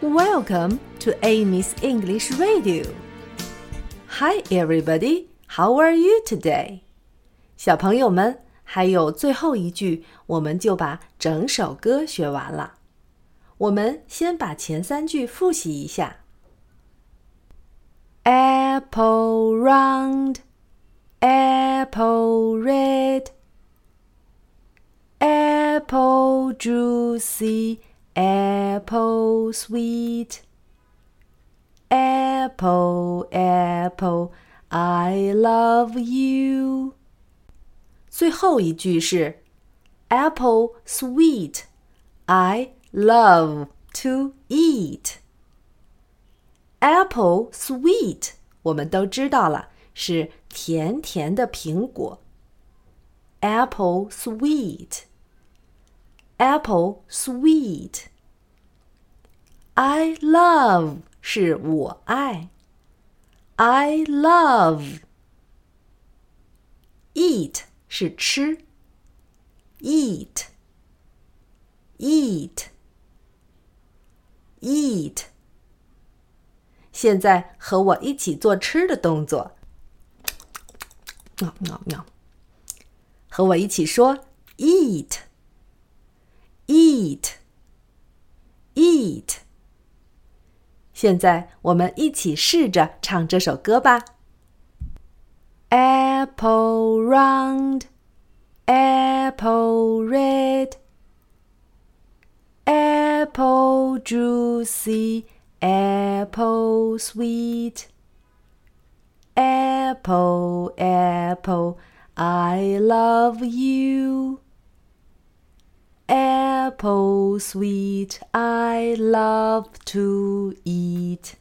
Welcome to Amy's English Radio. Hi, everybody. How are you today? 小朋友们，还有最后一句，我们就把整首歌学完了。我们先把前三句复习一下。Apple round, apple red, apple juicy, apple sweet. Apple, apple, I love you. 最后一句是 Apple sweet, I love to eat. Apple sweet，我们都知道了，是甜甜的苹果。Apple sweet, apple sweet. I love 是我爱，I love。Eat 是吃，eat，eat，eat。现在和我一起做吃的动作，喵喵喵。和我一起说 ，eat，eat，eat。现在我们一起试着唱这首歌吧。Apple round, apple red, apple juicy, apple sweet. Apple, apple, I love you. Apple sweet, I love to eat.